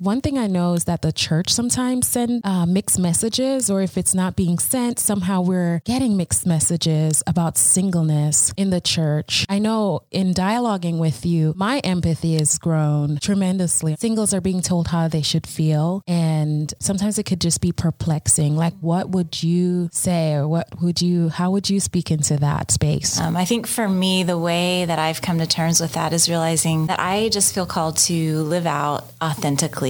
one thing I know is that the church sometimes send uh, mixed messages, or if it's not being sent, somehow we're getting mixed messages about singleness in the church. I know in dialoguing with you, my empathy has grown tremendously. Singles are being told how they should feel, and sometimes it could just be perplexing. Like, what would you say, or what would you, how would you speak into that space? Um, I think for me, the way that I've come to terms with that is realizing that I just feel called to live out authentically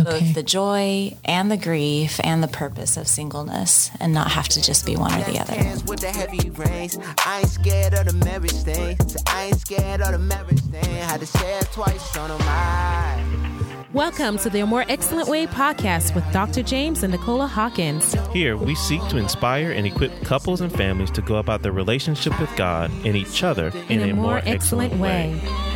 Okay. both the joy and the grief and the purpose of singleness and not have to just be one or the other. I ain't scared of the marriage thing. I ain't scared of the marriage thing. Had to say it twice on Welcome to the A More Excellent Way podcast with Dr. James and Nicola Hawkins. Here, we seek to inspire and equip couples and families to go about their relationship with God and each other in, in a, a, more, more excellent, excellent, way. way.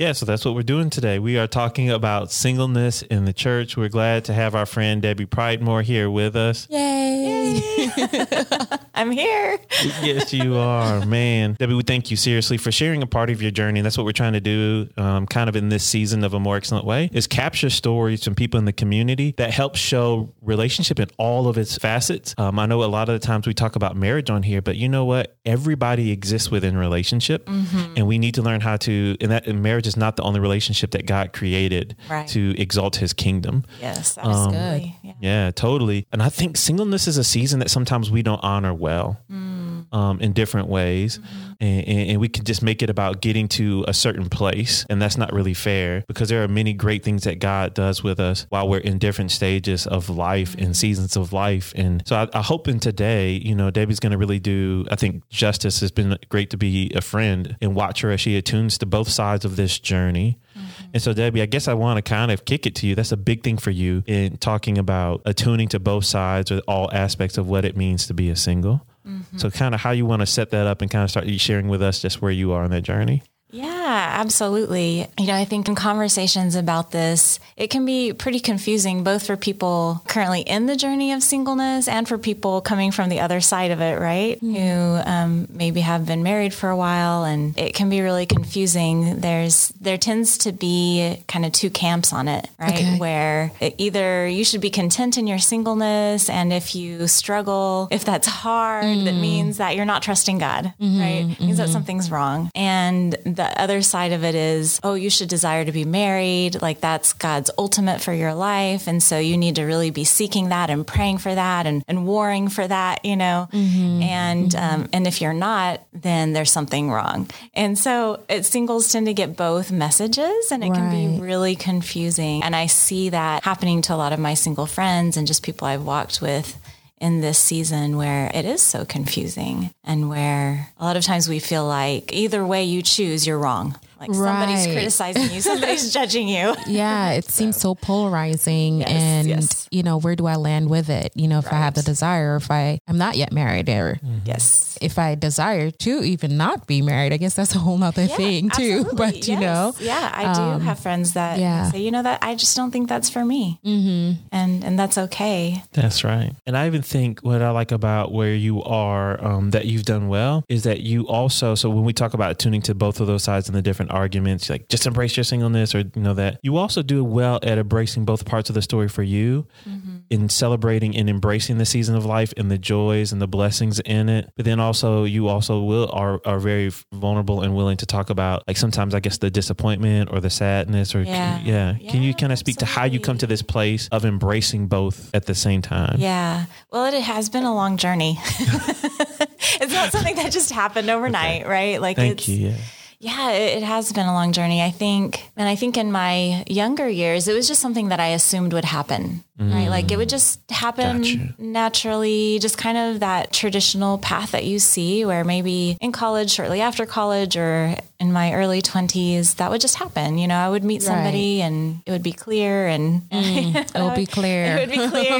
Yeah, so that's what we're doing today. We are talking about singleness in the church. We're glad to have our friend Debbie Pridemore here with us. Yay! I'm here. yes, you are, man. Debbie, we thank you seriously for sharing a part of your journey. And that's what we're trying to do, um, kind of in this season of a more excellent way, is capture stories from people in the community that help show relationship in all of its facets. Um, I know a lot of the times we talk about marriage on here, but you know what? Everybody exists within relationship, mm-hmm. and we need to learn how to. And that and marriage is not the only relationship that God created right. to exalt his kingdom. Yes, that's um, good. Yeah. yeah. totally. And I think singleness is a season that sometimes we don't honor well mm. Um, in different ways. Mm-hmm and, and, we can just make it about getting to a certain place. And that's not really fair because there are many great things that God does with us while we're in different stages of life and seasons of life. And so I, I hope in today, you know, Debbie's going to really do, I think justice has been great to be a friend and watch her as she attunes to both sides of this journey. Mm-hmm. And so, Debbie, I guess I want to kind of kick it to you. That's a big thing for you in talking about attuning to both sides or all aspects of what it means to be a single. Mm-hmm. So, kind of how you want to set that up and kind of start sharing with us just where you are on that journey. Yeah, absolutely. You know, I think in conversations about this, it can be pretty confusing both for people currently in the journey of singleness and for people coming from the other side of it, right? Mm-hmm. Who um, maybe have been married for a while, and it can be really confusing. There's there tends to be kind of two camps on it, right? Okay. Where either you should be content in your singleness, and if you struggle, if that's hard, mm-hmm. that means that you're not trusting God, mm-hmm. right? It means that mm-hmm. something's wrong, and the other side of it is, oh, you should desire to be married. Like that's God's ultimate for your life. And so you need to really be seeking that and praying for that and, and warring for that, you know? Mm-hmm. And, mm-hmm. Um, and if you're not, then there's something wrong. And so it, singles tend to get both messages and it right. can be really confusing. And I see that happening to a lot of my single friends and just people I've walked with in this season where it is so confusing and where a lot of times we feel like either way you choose, you're wrong. Like right. somebody's criticizing you, somebody's judging you. Yeah, it so. seems so polarizing. Yes, and, yes. you know, where do I land with it? You know, if right. I have the desire, if I am not yet married, or mm-hmm. yes, if I desire to even not be married, I guess that's a whole nother yeah, thing too. But, you yes. know, yeah, I do um, have friends that yeah. say, you know, that I just don't think that's for me. Mm-hmm. And, and that's okay. That's right. And I even think what I like about where you are um, that you've done well is that you also, so when we talk about tuning to both of those sides and the different arguments, like just embrace your singleness or, you know, that you also do well at embracing both parts of the story for you mm-hmm. in celebrating and embracing the season of life and the joys and the blessings in it. But then also, you also will are, are very vulnerable and willing to talk about like sometimes I guess the disappointment or the sadness or yeah. Can, yeah. yeah. Can you kind of speak absolutely. to how you come to this place of embracing both at the same time? Yeah. Well, it has been a long journey. it's not something that just happened overnight, okay. right? Like Thank it's, you. Yeah yeah, it has been a long journey. I think, and I think in my younger years, it was just something that I assumed would happen. Right? Like it would just happen gotcha. naturally, just kind of that traditional path that you see where maybe in college, shortly after college, or in my early 20s, that would just happen. You know, I would meet somebody right. and it would be clear and mm, it would be clear. It would be clear.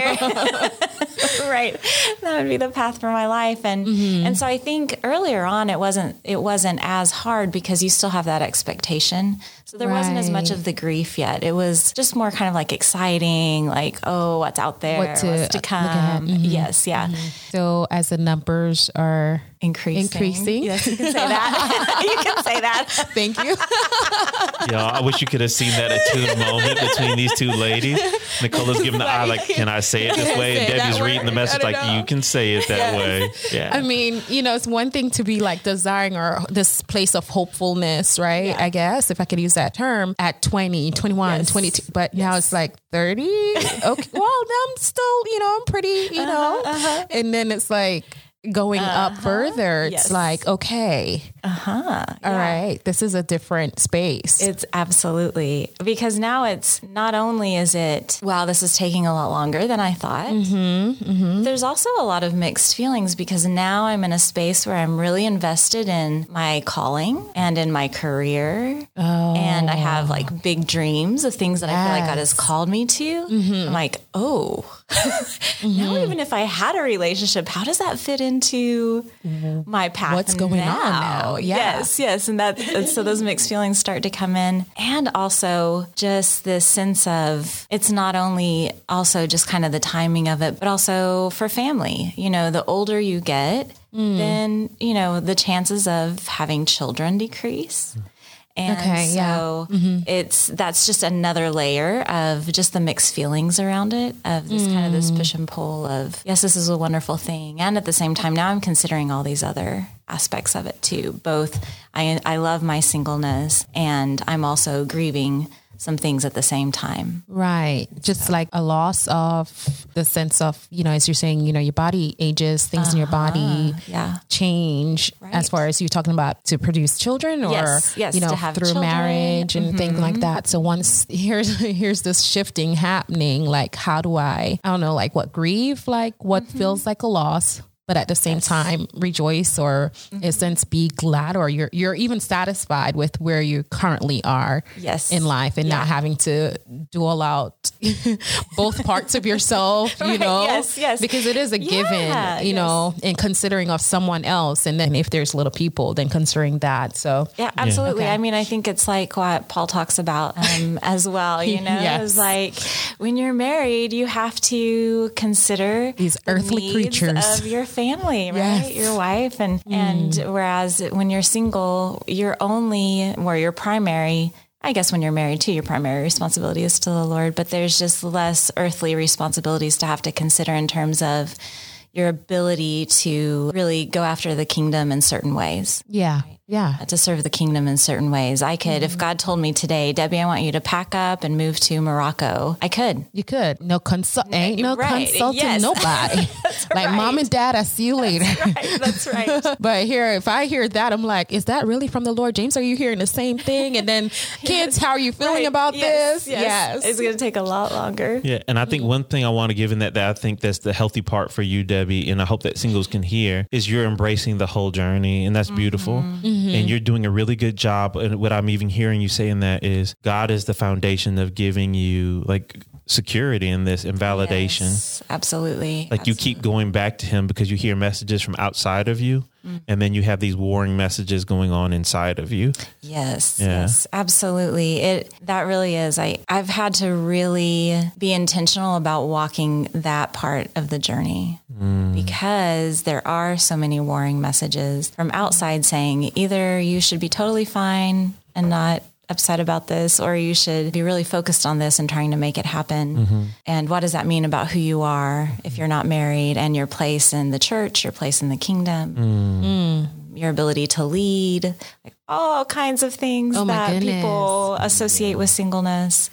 right. That would be the path for my life. And mm-hmm. and so I think earlier on it wasn't it wasn't as hard because you still have that expectation. So there right. wasn't as much of the grief yet. It was just more kind of like exciting, like, oh, what's out there, what to, what's to come. Mm-hmm. Yes, yeah. Mm-hmm. So as the numbers are increasing. Increasing. Yes, you can say that. you can say that. Thank you. Yeah, I wish you could have seen that attuned moment between these two ladies. Nicola's giving the eye, like, "Can I say it this way?" And Say Debbie's reading the message, like, know. "You can say it that way." Yeah, I mean, you know, it's one thing to be like desiring or this place of hopefulness, right? Yeah. I guess if I could use that term at 20, 21, Yes. 22, but now it's like 30. Okay. well, I'm still, you know, I'm pretty, you uh-huh, know, uh-huh. and then it's like, Going up further, it's like, okay, uh Huh. all right, this is a different space. It's absolutely because now it's not only is it wow this is taking a lot longer than I thought. Mm-hmm, There's also a lot of mixed feelings because now I'm in a space where I'm really invested in my calling and in my career, and I have like big dreams of things that I feel like God has called me to. Mm-hmm. I'm like, oh, now even if I had a relationship, how does that fit into my path? What's going on now? Yeah. Yes, yes, and that and so those mixed feelings start to come in, and also just this sense of it's not only also just kind of the timing of it, but also for family. You know, the older you get, Mm. then you know the chances of having children decrease. And Okay, yeah. so it's that's just another layer of just the mixed feelings around it of this kind of Mm. this push and pull of yes, this is a wonderful thing, and at the same time now I'm considering all these other aspects of it too. Both I I love my singleness, and I'm also grieving some things at the same time. Right. Just like a loss of the sense of, you know, as you're saying, you know, your body ages, things in your body Yeah. change as far as you're talking about to produce children or, Yes, yes, you know, through children. Mm-hmm. marriage and things like that. So once here's, here's this shifting happening, like, how do I, I don't know, like what grieve, like what Mm-hmm. feels like a loss, but at the same time rejoice or Mm-hmm. in a sense be glad or you're you're even satisfied with where you currently are Yes. in life and not having to duel out both parts of yourself you Right. know Yes, yes. because it is a Yeah, given you yes. know and considering of someone else and then if there's little people then considering that so Yeah, absolutely. Okay. I mean, I think it's like what Paul talks about um, as well. You know, Yes. it's like when you're married, you have to consider These the earthly needs creatures. of your family, right? Yes. Mm. Your wife, and and whereas when you're single, you're only where your primary. I guess when you're married too, your primary responsibility is to the Lord, but there's just less earthly responsibilities to have to consider in terms of your ability to really go after the kingdom in certain ways yeah yeah to serve the kingdom in certain ways. I could, if mm-hmm. God told me today, Debbie, I want you to pack up and move to Morocco, I could. you could no consult ain't no Right. consulting Yes. nobody like mom and dad i see you later Right, that's right. But here, if I hear that, I'm like, is that really from the Lord? James, are you hearing the same thing? And then, kids, how are you feeling about this? Yes. It's going to take a lot longer. Yeah, and I think one thing I want to give in that that I think that's the healthy part for you, Debbie, and I hope that singles can hear is you're embracing the whole journey, and that's beautiful, mm-hmm. Mm-hmm. and you're doing a really good job. And what I'm even hearing you saying that is God is the foundation of giving you like security in this and validation. Yes, absolutely. Like you keep going back to Him because you hear messages from outside of you, mm. and then you have these warring messages going on inside of you. Yes, Yeah. yes, absolutely. It that really is. I I've had to really be intentional about walking that part of the journey Mm. because there are so many warring messages from outside saying either you should be totally fine and not upset about this or you should be really focused on this and trying to make it happen. Mm-hmm. And what does that mean about who you are if you're not married and your place in the church, your place in the kingdom? Mm. Mm. your ability to lead, like all kinds of things Oh that goodness. people associate with singleness,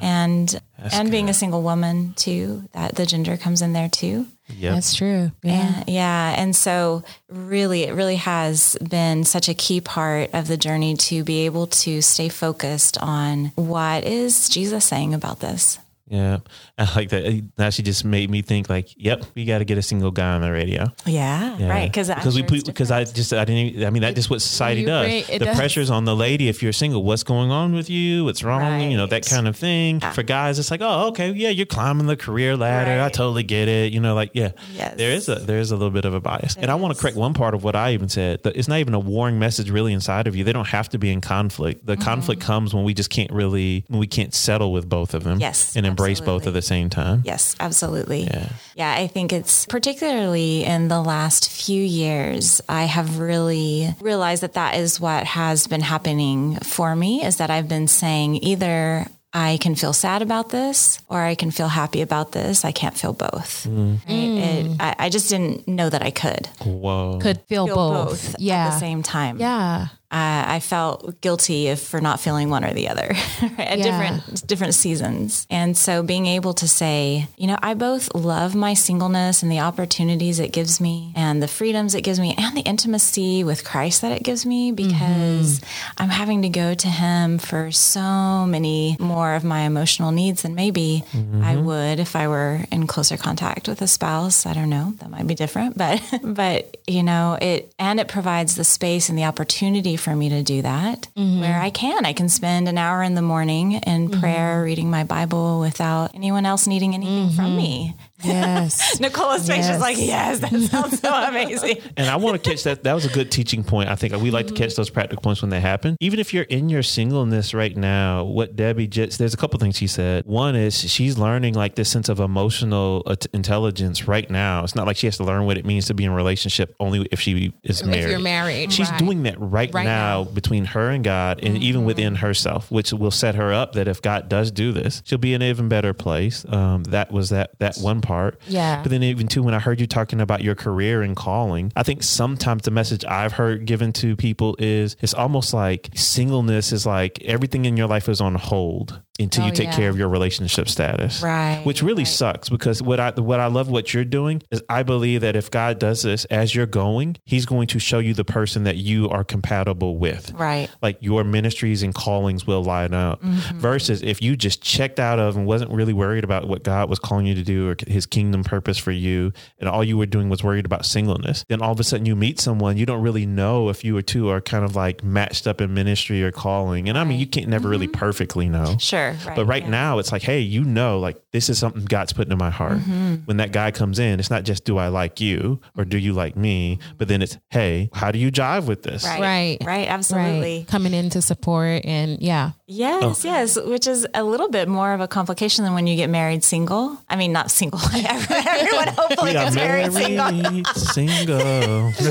and and being a single woman too. That the gender comes in there too. Yep. That's true. Yeah. And, yeah, and so really, it really has been such a key part of the journey to be able to stay focused on what is Jesus saying about this. Yeah, I like that. Now she just made me think like, yep, we got to get a single guy on the radio. Yeah, Yeah. right. Because because we because I just I didn't even, I mean that's just what society You does. it the does. pressure's on the lady if you're single. What's going on with you? What's wrong? You know that kind of thing. For guys, it's like oh okay yeah you're climbing the career ladder. I totally get it. You know like yeah Yes. there is a there is a little bit of a bias. and I want to correct one part of what I even said. It's not even a warring message really inside of you. They don't have to be in conflict. Mm-hmm. The conflict comes when we just can't really when we can't settle with both of them. Yes, and embrace embrace both at the same time. Yes, absolutely. Yeah. Yeah, I think it's particularly in the last few years, I have really realized that that is what has been happening for me is that I've been saying either I can feel sad about this or I can feel happy about this. I can't feel both. Right? It, mm. I, I just didn't know that I could Whoa. Could feel, feel both. both, Yeah. at the same time. Yeah. Uh, I felt guilty if for not feeling one or the other right, at Yeah. different different seasons. And so being able to say, you know, I both love my singleness and the opportunities it gives me and the freedoms it gives me and the intimacy with Christ that it gives me because I'm having to go to him for so many more of my emotional needs than maybe I would if I were in closer contact with a spouse. I don't know, that might be different, but but you know, it and it provides the space and the opportunity for me to do that mm-hmm. where I can. I can spend an hour in the morning in mm-hmm. prayer reading my Bible without anyone else needing anything from mm-hmm. me. Yes. Nicola's face is like, yes, that sounds so amazing. And I want to catch that. That was a good teaching point. I think we like to catch those practical points when they happen. Even if you're in your singleness right now, what Debbie just, there's a couple things she said. One is she's learning like this sense of emotional uh, intelligence right now. It's not like she has to learn what it means to be in a relationship only if she is married. you're married, She's right. doing that right, Right now, now. Mm-hmm. between her and God and even within herself, which will set her up that if God does do this, she'll be in an even better place. Um, that was that, that one part. Yeah. But then even too, when I heard you talking about your career and calling, I think sometimes the message I've heard given to people is it's almost like singleness is like everything in your life is on hold until Oh, you take yeah. care of your relationship status. Right, Which really right. sucks because what I what I love what you're doing is I believe that if God does this as you're going, he's going to show you the person that you are compatible with Right. like your ministries and callings will line up Mm-hmm. versus if you just checked out of and wasn't really worried about what God was calling you to do or his kingdom purpose for you and all you were doing was worried about singleness then all of a sudden you meet someone you don't really know if you or two are kind of like matched up in ministry or calling and I mean you can't never really perfectly know Mm-hmm. Sure. Right. but right yeah. now, it's like, hey, you know, like this is something God's putting in my heart. Mm-hmm. When that guy comes in, it's not just do I like you or do you like me, but then it's, hey, how do you jive with this? Right. Right. Right. Absolutely. Right. Coming in to support and yeah. Yes, Oh. yes, which is a little bit more of a complication than when you get married single. I mean, not single. Everyone hopefully We gets married single. married, single.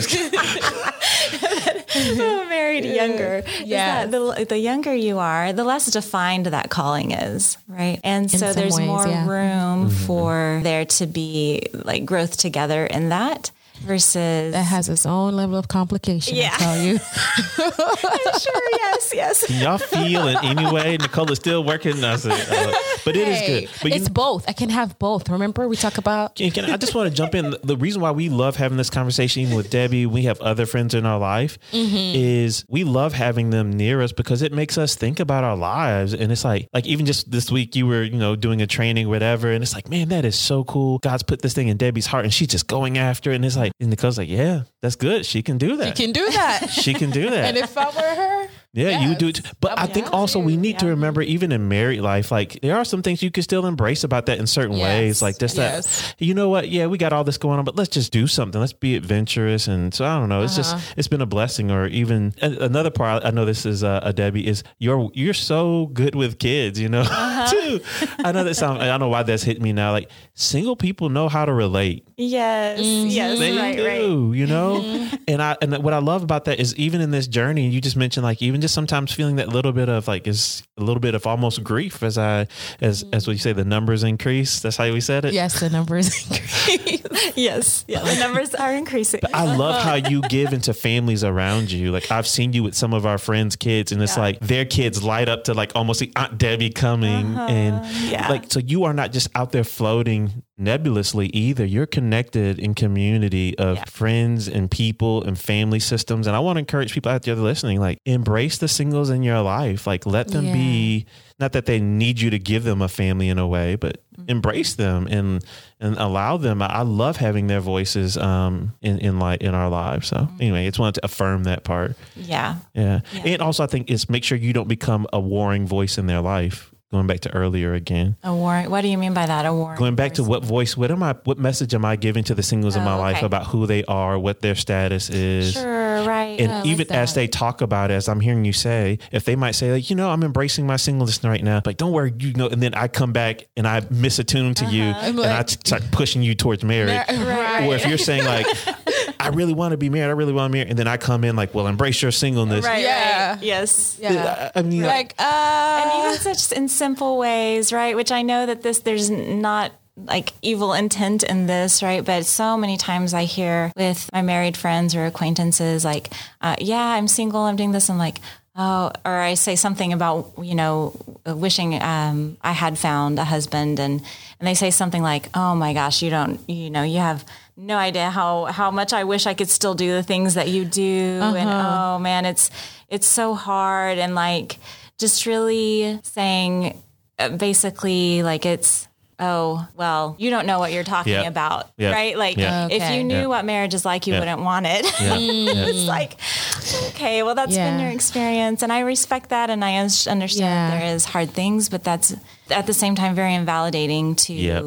married younger. Yeah. The, the younger you are, the less defined that calling is, right? And so there's ways, more yeah. room Mm-hmm. for there to be like growth together in that versus. That has its own level of complication, Yeah. I tell you. sure, yes, yes. Can y'all feel in any way? Nicole is still working. I said, uh, but it is Hey, good. But you, it's both. I can have both. Remember we talk about Can, can I I just want to jump in. The reason why we love having this conversation, even with Debbie, we have other friends in our life, is we love having them near us because it makes us think about our lives. And it's like, like even just this week, you were, you know, doing a training, whatever, and it's like, man, that is so cool. God's put this thing in Debbie's heart, and she's just going after it. And it's like, and Nicole's like, yeah, that's good. She can do that. She can do that. She can do that. and if I were her, Yeah, you do. T- but I think also we need to remember, even in married life, like there are some things you can still embrace about that in certain Yes. ways. Like just Yes. that, you know what? Yeah, we got all this going on, but let's just do something. Let's be adventurous. And so I don't know. It's Uh-huh. just it's been a blessing. Or even another part. I know this is uh, a Debbie is you're you're so good with kids. You know, Uh-huh. too. I know that sound. I don't know why that's hit me now. Like single people know how to relate. Yes, yes, They right, do, right. you know? And I and what I love about that is even in this journey, you just mentioned like even just sometimes feeling that little bit of like is a little bit of almost grief as I as as what you say, the numbers increase. That's how we said it. yes, the numbers increase. Yes, yeah, the numbers are increasing. I love how you give into families around you. Like I've seen you with some of our friends' kids, and it's Yeah. like their kids light up to like almost the Aunt Debbie coming, uh-huh. and Yeah. like so you are not just out there floating nebulously either. You're connected in community of Yeah. friends and people and family systems. And I want to encourage people out there listening, like embrace the singles in your life. Like let them Yeah. be. Not that they need you to give them a family in a way, but embrace them and and allow them. I love having their voices um in in light in our lives. So anyway, it's wanted to affirm that part. yeah, Yeah. Yeah. And also I think it's make sure you don't become a warring voice in their life going back to earlier again. A warning. What do you mean by that? A warning. Going back to what voice, what am I, what message am I giving to the singles in oh, my Oh, life about who they are, what their status is? Sure. Right. And even as they talk about it, as I'm hearing you say, if they might say, like, you know, I'm embracing my singleness right now, like, don't worry, you know, and then I come back and I misattune to you uh-huh. and I start pushing you towards marriage. Right. Or if you're saying, like, I really want to be married, I really want to be married, and then I come in, like, well, embrace your singleness. right. Yeah. Right. Yes. Yeah. I mean, Like, uh, and even such in simple ways, right? Which I know that this there's not like evil intent in this, right? But so many times I hear with my married friends or acquaintances, like, uh, "Yeah, I'm single. I'm doing this." I'm like. Oh, or I say something about you know wishing um, I had found a husband, and and they say something like, "Oh my gosh, you don't, you know, you have no idea how how much I wish I could still do the things that you do," and oh man, it's it's so hard, and like just really saying uh, basically like it's oh well you don't know what you're talking Yeah. about Yeah. right like Yeah. if you knew Yeah. what marriage is like you Yeah. wouldn't want it Yeah. it's like okay well that's been your experience and i respect that and i understand Yeah. there is hard things but that's at the same time very invalidating to Yep.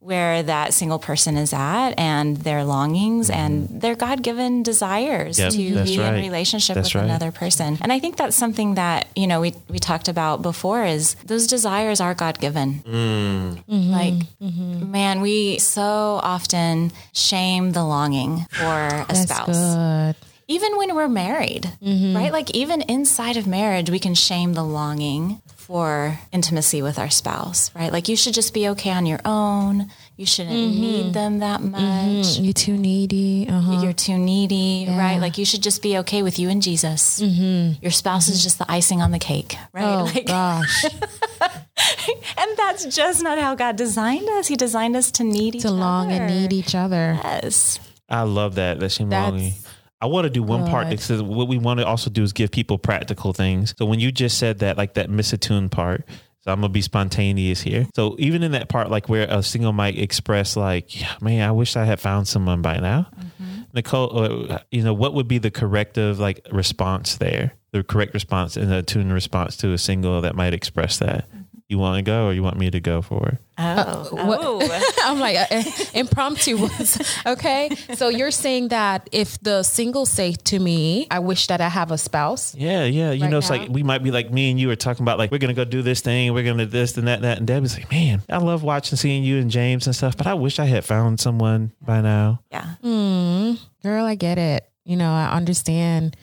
Where that single person is at and their longings mm-hmm. and their god-given desires Yep, to be right. in relationship That's with right. another person and i think that's something that you know we, we talked about before is those desires are god-given mm. mm-hmm. like mm-hmm. man we so often shame the longing for a that's spouse good. even when we're married, right? Like even inside of marriage, we can shame the longing for intimacy with our spouse, right? Like you should just be okay on your own. You shouldn't mm-hmm. need them that mm-hmm. much. You're too needy. Uh-huh. You're too needy, right? Like you should just be okay with you and Jesus. Mm-hmm. Your spouse is just the icing on the cake, right? Oh like, gosh, and that's just not how God designed us. He designed us to need each other. to long and need each other. Yes. I love that. That shame That's longing. I want to do one part good. because what we want to also do is give people practical things. So when you just said that, like that misattuned part, so I'm gonna be spontaneous here. So even in that part, like where a single might express, like, man, I wish I had found someone by now. Nicole, uh, you know, what would be the corrective like response there? The correct response and the attuned response to a single that might express that. You want to go, or you want me to go for it? Oh. what- oh. I'm like uh, impromptu was okay. So you're saying that if the single say to me, "I wish that I have a spouse," Yeah, yeah. You Right know, it's now? like we might be like me and you are talking about like we're gonna go do this thing, we're gonna this and that, and that. And Debbie's like, man, I love watching seeing you and James and stuff, but I wish I had found someone by now. yeah. girl, I get it. You know, I understand.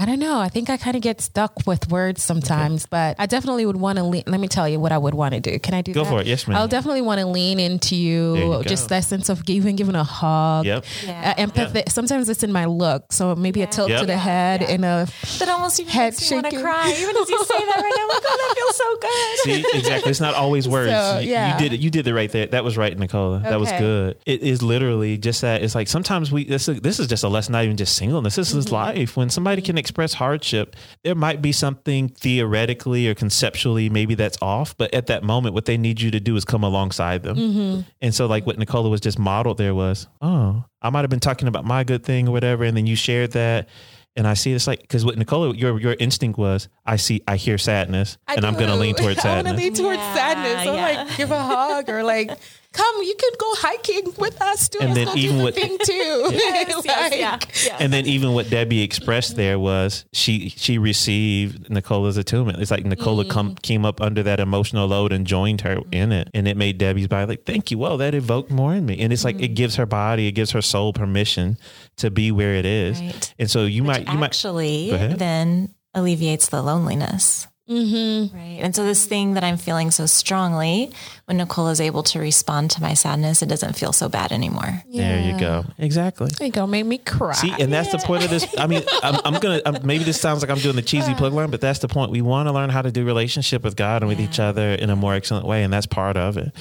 I don't know. I think I kind of get stuck with words sometimes, but I definitely would want to lean. Let me tell you what I would want to do. Can I do that? Go that? for it. Yes, ma'am. I'll definitely want to lean into you, you just go. that sense of even giving a hug. Yep. Yeah. Uh, empathy. Sometimes it's in my look, so maybe a tilt Yep. to the head and a That almost even Head makes me want to cry. Even as you say that right now, I'm like, oh, that feels so good. See, exactly. It's not always words. So, You- yeah. You did it. You did it right there. That was right, Nicola. That was good. It is literally just that. It's like sometimes we. This is, this is just a lesson, not even just singleness. This Mm-hmm. is life. When somebody can express hardship, there might be something theoretically or conceptually maybe that's off, but at that moment, what they need you to do is come alongside them. Mm-hmm. And so, like what Nicola was just modeled there was, oh, I might have been talking about my good thing or whatever, and then you shared that. And I see this like because what Nicola, your your instinct was, I see, I hear sadness, and I'm going to lean towards sadness. I want to lean towards Yeah, sadness. I'm yeah. like, give a hug or like, come, you can go hiking with us too. And Let's then go do even with- thing too. Yes, yes, yeah, yeah. And then even what Debbie expressed there was she she received Nicola's attunement. It's like Nicola Mm. come came up under that emotional load and joined her in it, and it made Debbie's body like, "Thank you." Well, that evoked more in me, and it's like Mm. it gives her body, it gives her soul permission to be where it is. Right. And so you might you might Actually, Go then alleviates the loneliness. Mm-hmm. Right. And so this thing that I'm feeling so strongly, when Nicole is able to respond to my sadness, it doesn't feel so bad anymore. there you go exactly. There you go. Make me cry. See, and that's the point of this. I mean, I'm, I'm gonna. I'm, maybe this sounds like I'm doing the cheesy plug line, but that's the point. We want to learn how to do relationship with God and with each other in a more excellent way, and that's part of it.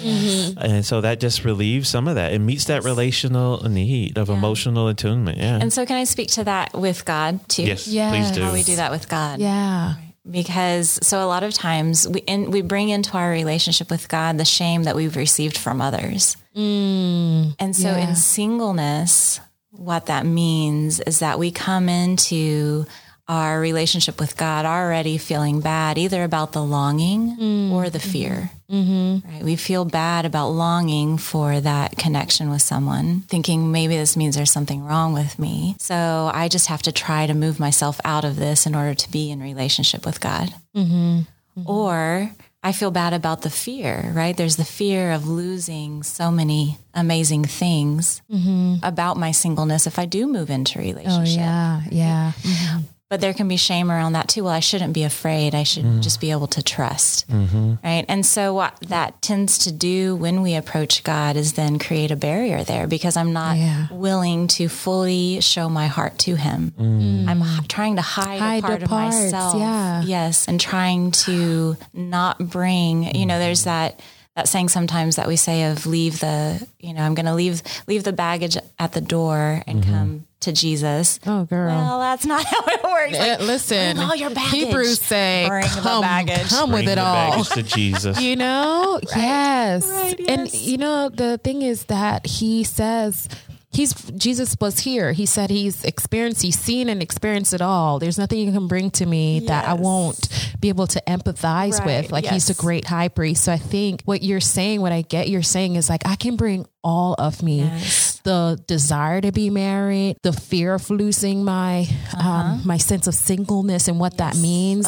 And so that just relieves some of that. It meets that relational need of emotional attunement. Yeah. And so, can I speak to that with God too? yes, Yes. please do. How we do that with God. yeah. Because so a lot of times we in, we bring into our relationship with God the shame that we've received from others. Mm. and so yeah. in singleness, what that means is that we come into our relationship with God already feeling bad, either about the longing mm. or the fear. Mm-hmm. Right? We feel bad about longing for that connection with someone, thinking maybe this means there's something wrong with me. So I just have to try to move myself out of this in order to be in relationship with God. Mm-hmm. Mm-hmm. Or I feel bad about the fear, right? There's the fear of losing so many amazing things about my singleness if I do move into relationship. Oh relationship. yeah, yeah. But there can be shame around that too. Well, I shouldn't be afraid. I should mm-hmm. just be able to trust. Mm-hmm. Right. And so, what that tends to do when we approach God is then create a barrier there because I'm not Yeah. willing to fully show my heart to Him. Mm. I'm h- trying to hide, Hide a part of parts, myself. yeah. Yes. And trying to not bring, you know, there's mm-hmm. that. That saying sometimes that we say of leave the, you know, I'm going to leave leave the baggage at the door and come to Jesus. Oh girl. Well, that's not how it works. Like, Uh, listen, bring all your baggage. Hebrews say, Bring the come, baggage. come Bring with it the all. baggage to Jesus. You know? Yes. Right, And you know, the thing is that he says he's Jesus was here. He said he's experienced, he's seen and experienced it all. There's nothing you can bring to me that I won't be able to empathize Right, with. Like he's a great high priest. So I think what you're saying, what I get you're saying is like I can bring all of me. Yes. The desire to be married, the fear of losing my Uh-huh. um, my sense of singleness and what that means.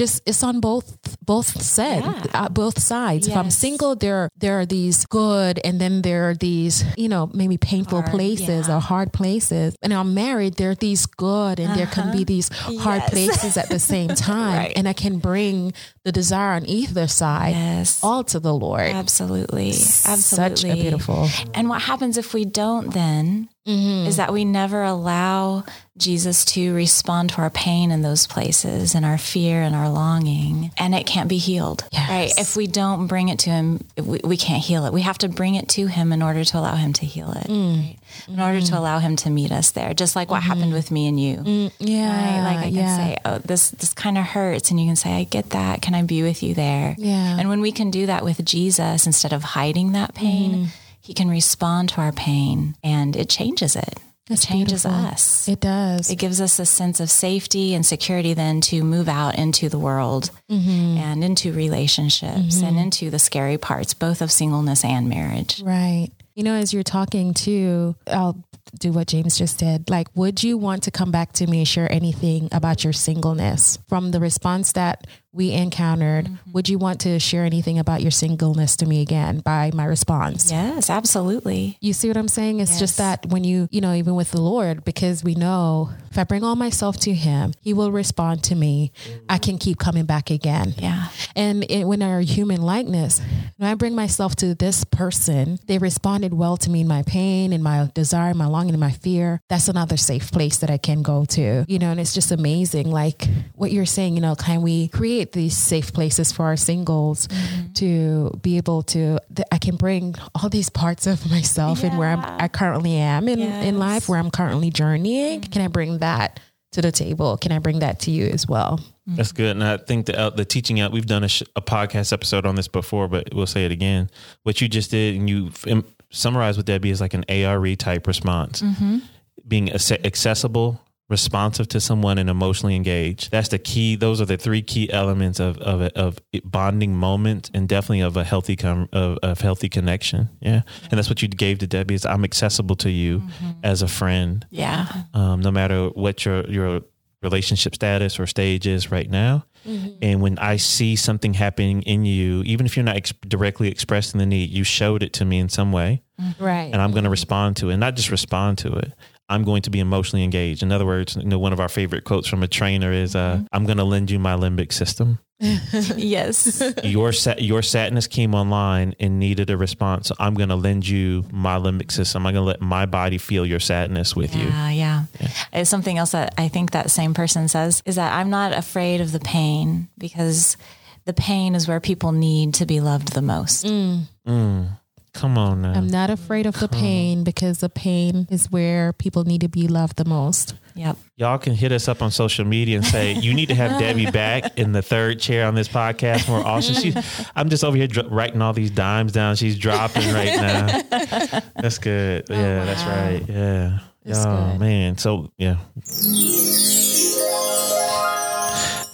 Just it's on both both said Yeah. uh, both sides. If I'm single, there there are these good, and then there are these you know maybe painful Hard, places yeah. or hard places. And I'm married, there are these good, and there can be these hard Uh-huh. Yes. places at the same time, Right. and I can bring the desire on either side Yes. all to the Lord. Absolutely. Absolutely. Such a beautiful. And what happens if we don't then mm-hmm. is that we never allow Jesus to respond to our pain in those places and our fear and our longing, and it can't be healed. Yes. Right? If we don't bring it to Him, we, we can't heal it. We have to bring it to Him in order to allow Him to heal it. Mm. right? In order to mm-hmm. allow Him to meet us there, just like what mm-hmm. happened with me and you. Mm, yeah, Right? Like I can yeah. say, oh, this this kind of hurts, and you can say, I get that. Can I be with you there? Yeah. And when we can do that with Jesus, instead of hiding that pain, Mm-hmm. He can respond to our pain, and it changes it. That's it changes beautiful. us. It does. It gives us a sense of safety and security then to move out into the world Mm-hmm. and into relationships and into the scary parts, both of singleness and marriage. Right. You know, as you're talking to, I'll do what James just did. Like, would you want to come back to me and share anything about your singleness from the response that we encountered? Mm-hmm. Would you want to share anything about your singleness to me again by my response? Yes, absolutely. You see what I'm saying? It's just that when you, you know, even with the Lord, because we know if I bring all myself to Him, He will respond to me. I can keep coming back again. Yeah. And it, when our human likeness, when I bring myself to this person, they responded well to me in my pain and my desire, my longing, and my fear. That's another safe place that I can go to, you know, and it's just amazing. Like what you're saying, you know, can we create these safe places for our singles to be able to, that I can bring all these parts of myself and where I'm, I currently am in, in life, where I'm currently journeying. Can I bring that to the table? Can I bring that to you as well? That's good. And I think the uh, the teaching out, we've done a, sh- a podcast episode on this before, but we'll say it again. What you just did and you f- summarized with Debbie is like an ARE type response, being ac- accessible, responsive to someone, and emotionally engaged. That's the key. Those are the three key elements of of a, of bonding moment and definitely of a healthy com- of, of healthy connection. Yeah, and that's what you gave to Debbie. Is I'm accessible to you as a friend Yeah. um, no matter what your your relationship status or stage is right now. Mm-hmm. And when I see something happening in you, even if you're not ex- directly expressing the need, you showed it to me in some way, mm-hmm. Right. and I'm going to respond to it. Not just respond to it. I'm going to be emotionally engaged. In other words, you know, one of our favorite quotes from a trainer is, uh, mm-hmm. "I'm going to lend you my limbic system." yes. your sa- your sadness came online and needed a response. So I'm going to lend you my limbic system. I'm going to let my body feel your sadness with you. Yeah, yeah. It's something else that I think that same person says is that I'm not afraid of the pain because the pain is where people need to be loved the most. Mm. Mm. Come on now. I'm not afraid of the pain because the pain is where people need to be loved the most. Yep. Y'all can hit us up on social media and say you need to have Debbie back in the third chair on this podcast more often. She, I'm just over here dr- writing all these dimes down. She's dropping right now. That's good. Oh, yeah, that's right. Yeah. That's oh good. man. So yeah.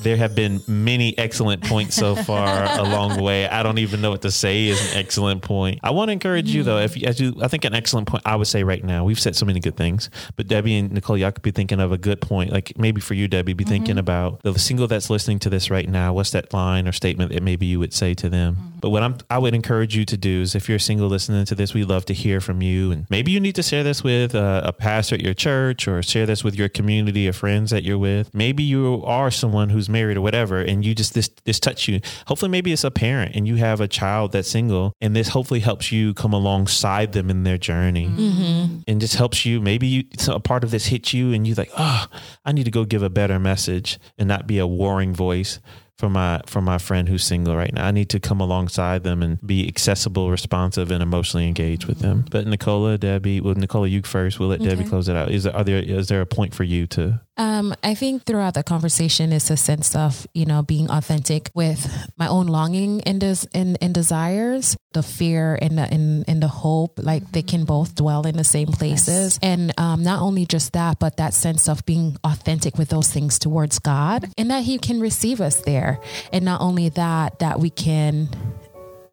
There have been many excellent points so far along the way. I don't even know what to say is an excellent point. I want to encourage you though, if you, as you, I think an excellent point. I would say right now we've said so many good things, but Debbie and Nicole, y'all could be thinking of a good point. Like maybe for you, Debbie, be thinking mm-hmm. about the single that's listening to this right now. What's that line or statement that maybe you would say to them? Mm-hmm. But what I'm, I would encourage you to do is if you're a single listening to this, we'd love to hear from you. And maybe you need to share this with a, a pastor at your church or share this with your community of friends that you're with. Maybe you are someone who's married or whatever, and you just, this, this touch you. Hopefully, maybe it's a parent and you have a child that's single, and this hopefully helps you come alongside them in their journey mm-hmm. Mm-hmm. and just helps you. Maybe you, so a part of this hits you and you're like, oh, I need to go give a better message and not be a warring voice for my for my friend who's single right now. I need to come alongside them and be accessible, responsive, and emotionally engaged with them. Mm-hmm. But Nicola, Debbie, well, Nicola, you first. We'll let Debbie close it out. Is there, are there is there a point for you to? Um, I think throughout the conversation is a sense of, you know, being authentic with my own longing and des- and, and desires, the fear and the, and, and the hope, like they can both dwell in the same places. And um, not only just that, but that sense of being authentic with those things towards God and that he can receive us there. And not only that, that we can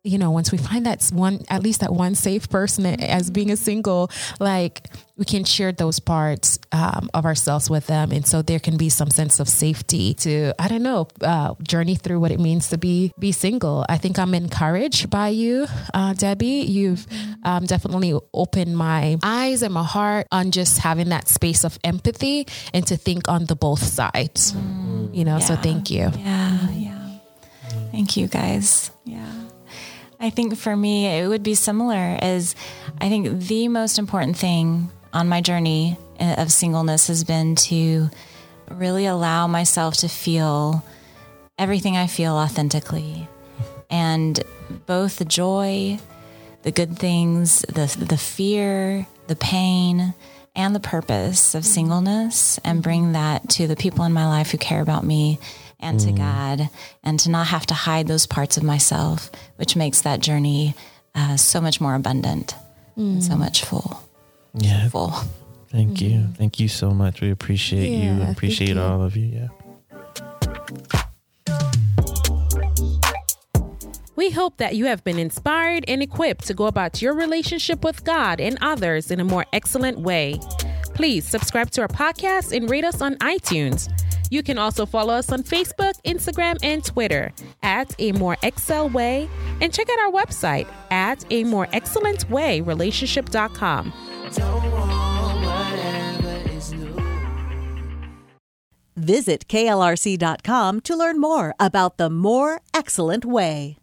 you know, once we find that one, at least that one safe person as being a single, like we can share those parts um, of ourselves with them. And so there can be some sense of safety to, I don't know, uh, journey through what it means to be, be single. I think I'm encouraged by you, uh, Debbie. You've um, definitely opened my eyes and my heart on just having that space of empathy and to think on the both sides, you know, so thank you. Yeah, yeah. Thank you guys. Yeah. I think for me, it would be similar as I think the most important thing on my journey uh, of singleness has been to really allow myself to feel everything I feel authentically. And both the joy, the good things, the, the fear, the pain, and the purpose of singleness, and bring that to the people in my life who care about me and to mm. God, and to not have to hide those parts of myself, which makes that journey uh, so much more abundant, and so mm. much full. Yeah, Full. thank you, mm-hmm. thank you so much. We appreciate you Yeah, and thank appreciate you. all of you. Yeah. We hope that you have been inspired and equipped to go about your relationship with God and others in a more excellent way. Please subscribe to our podcast and rate us on iTunes. You can also follow us on Facebook, Instagram, and Twitter at A More Excel Way and check out our website at A More Excellent Way Relationship.com. Visit klrc.com to learn more about the More Excellent Way.